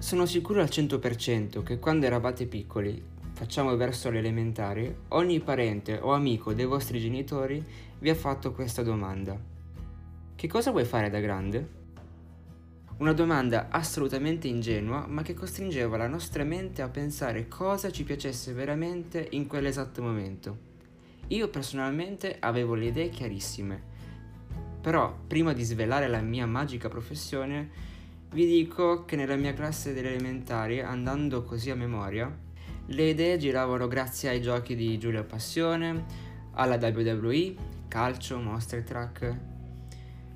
Sono sicuro al 100% che quando eravate piccoli, facciamo verso le elementari, ogni parente o amico dei vostri genitori vi ha fatto questa domanda. Che cosa vuoi fare da grande? Una domanda assolutamente ingenua, ma che costringeva la nostra mente a pensare cosa ci piacesse veramente in quell'esatto momento. Io personalmente avevo le idee chiarissime, però prima di svelare la mia magica professione, vi dico che nella mia classe delle elementari, andando così a memoria, le idee giravano grazie ai giochi di Giulio Passione, alla WWE, calcio, Monster Truck.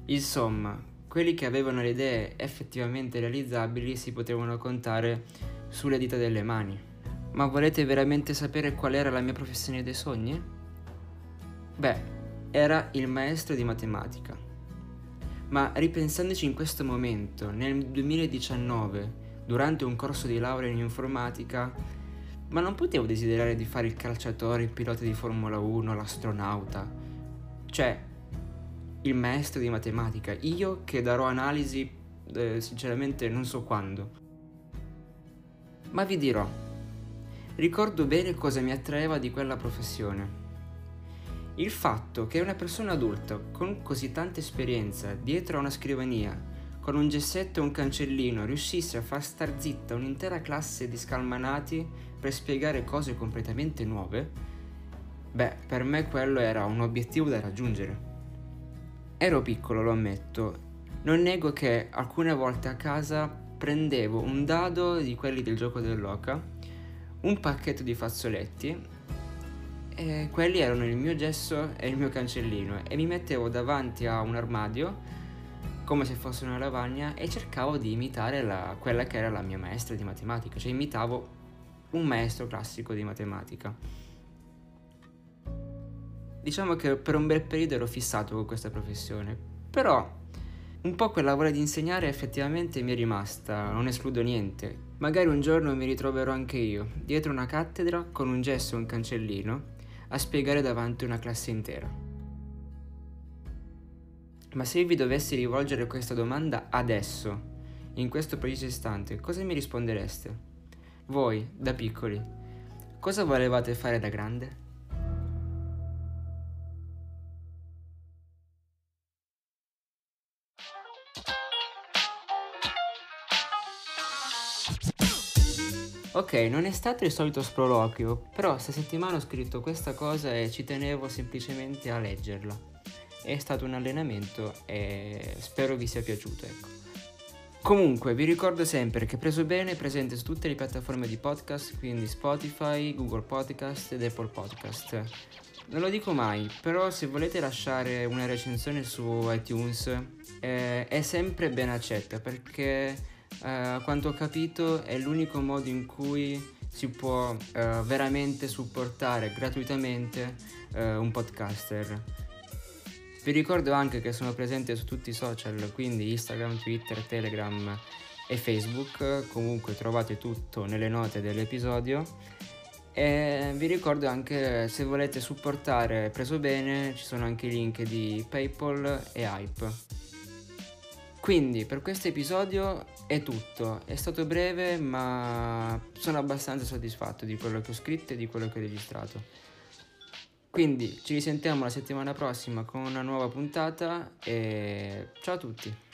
Insomma, quelli che avevano le idee effettivamente realizzabili si potevano contare sulle dita delle mani. Ma volete veramente sapere qual era la mia professione dei sogni? Beh, era il maestro di matematica. Ma ripensandoci in questo momento, nel 2019, durante un corso di laurea in informatica, ma non potevo desiderare di fare il calciatore, il pilota di Formula 1, l'astronauta. Cioè, il maestro di matematica, io che darò analisi, eh, sinceramente non so quando. Ma vi dirò, ricordo bene cosa mi attraeva di quella professione. Il fatto che una persona adulta con così tanta esperienza dietro a una scrivania, con un gessetto e un cancellino, riuscisse a far star zitta un'intera classe di scalmanati per spiegare cose completamente nuove, beh, per me quello era un obiettivo da raggiungere. Ero piccolo, lo ammetto. Non nego che alcune volte a casa prendevo un dado di quelli del gioco dell'oca, un pacchetto di fazzoletti e quelli erano il mio gesso e il mio cancellino e mi mettevo davanti a un armadio come se fosse una lavagna e cercavo di imitare la, quella che era la mia maestra di matematica, cioè imitavo un maestro classico di matematica. Diciamo che per un bel periodo ero fissato con questa professione, però un po' quella voglia di insegnare effettivamente mi è rimasta, non escludo niente. Magari un giorno mi ritroverò anche io, dietro una cattedra, con un gesso e un cancellino, a spiegare davanti una classe intera. Ma se vi dovessi rivolgere questa domanda adesso, in questo preciso istante, cosa mi rispondereste? Voi, da piccoli, cosa volevate fare da grande? Ok, non è stato il solito sproloquio, però sta settimana ho scritto questa cosa e ci tenevo semplicemente a leggerla. È stato un allenamento e spero vi sia piaciuto, ecco. Comunque, vi ricordo sempre che Preso Bene è presente su tutte le piattaforme di podcast, quindi Spotify, Google Podcast ed Apple Podcast. Non lo dico mai, però se volete lasciare una recensione su iTunes eh, è sempre ben accetta perché eh, a quanto ho capito è l'unico modo in cui si può eh, veramente supportare gratuitamente eh, un podcaster. Vi ricordo anche che sono presente su tutti i social, quindi Instagram, Twitter, Telegram e Facebook, comunque trovate tutto nelle note dell'episodio. E vi ricordo anche se volete supportare Preso Bene ci sono anche i link di PayPal e Hype. Quindi per questo episodio è tutto, è stato breve ma sono abbastanza soddisfatto di quello che ho scritto e di quello che ho registrato. Quindi ci risentiamo la settimana prossima con una nuova puntata e ciao a tutti!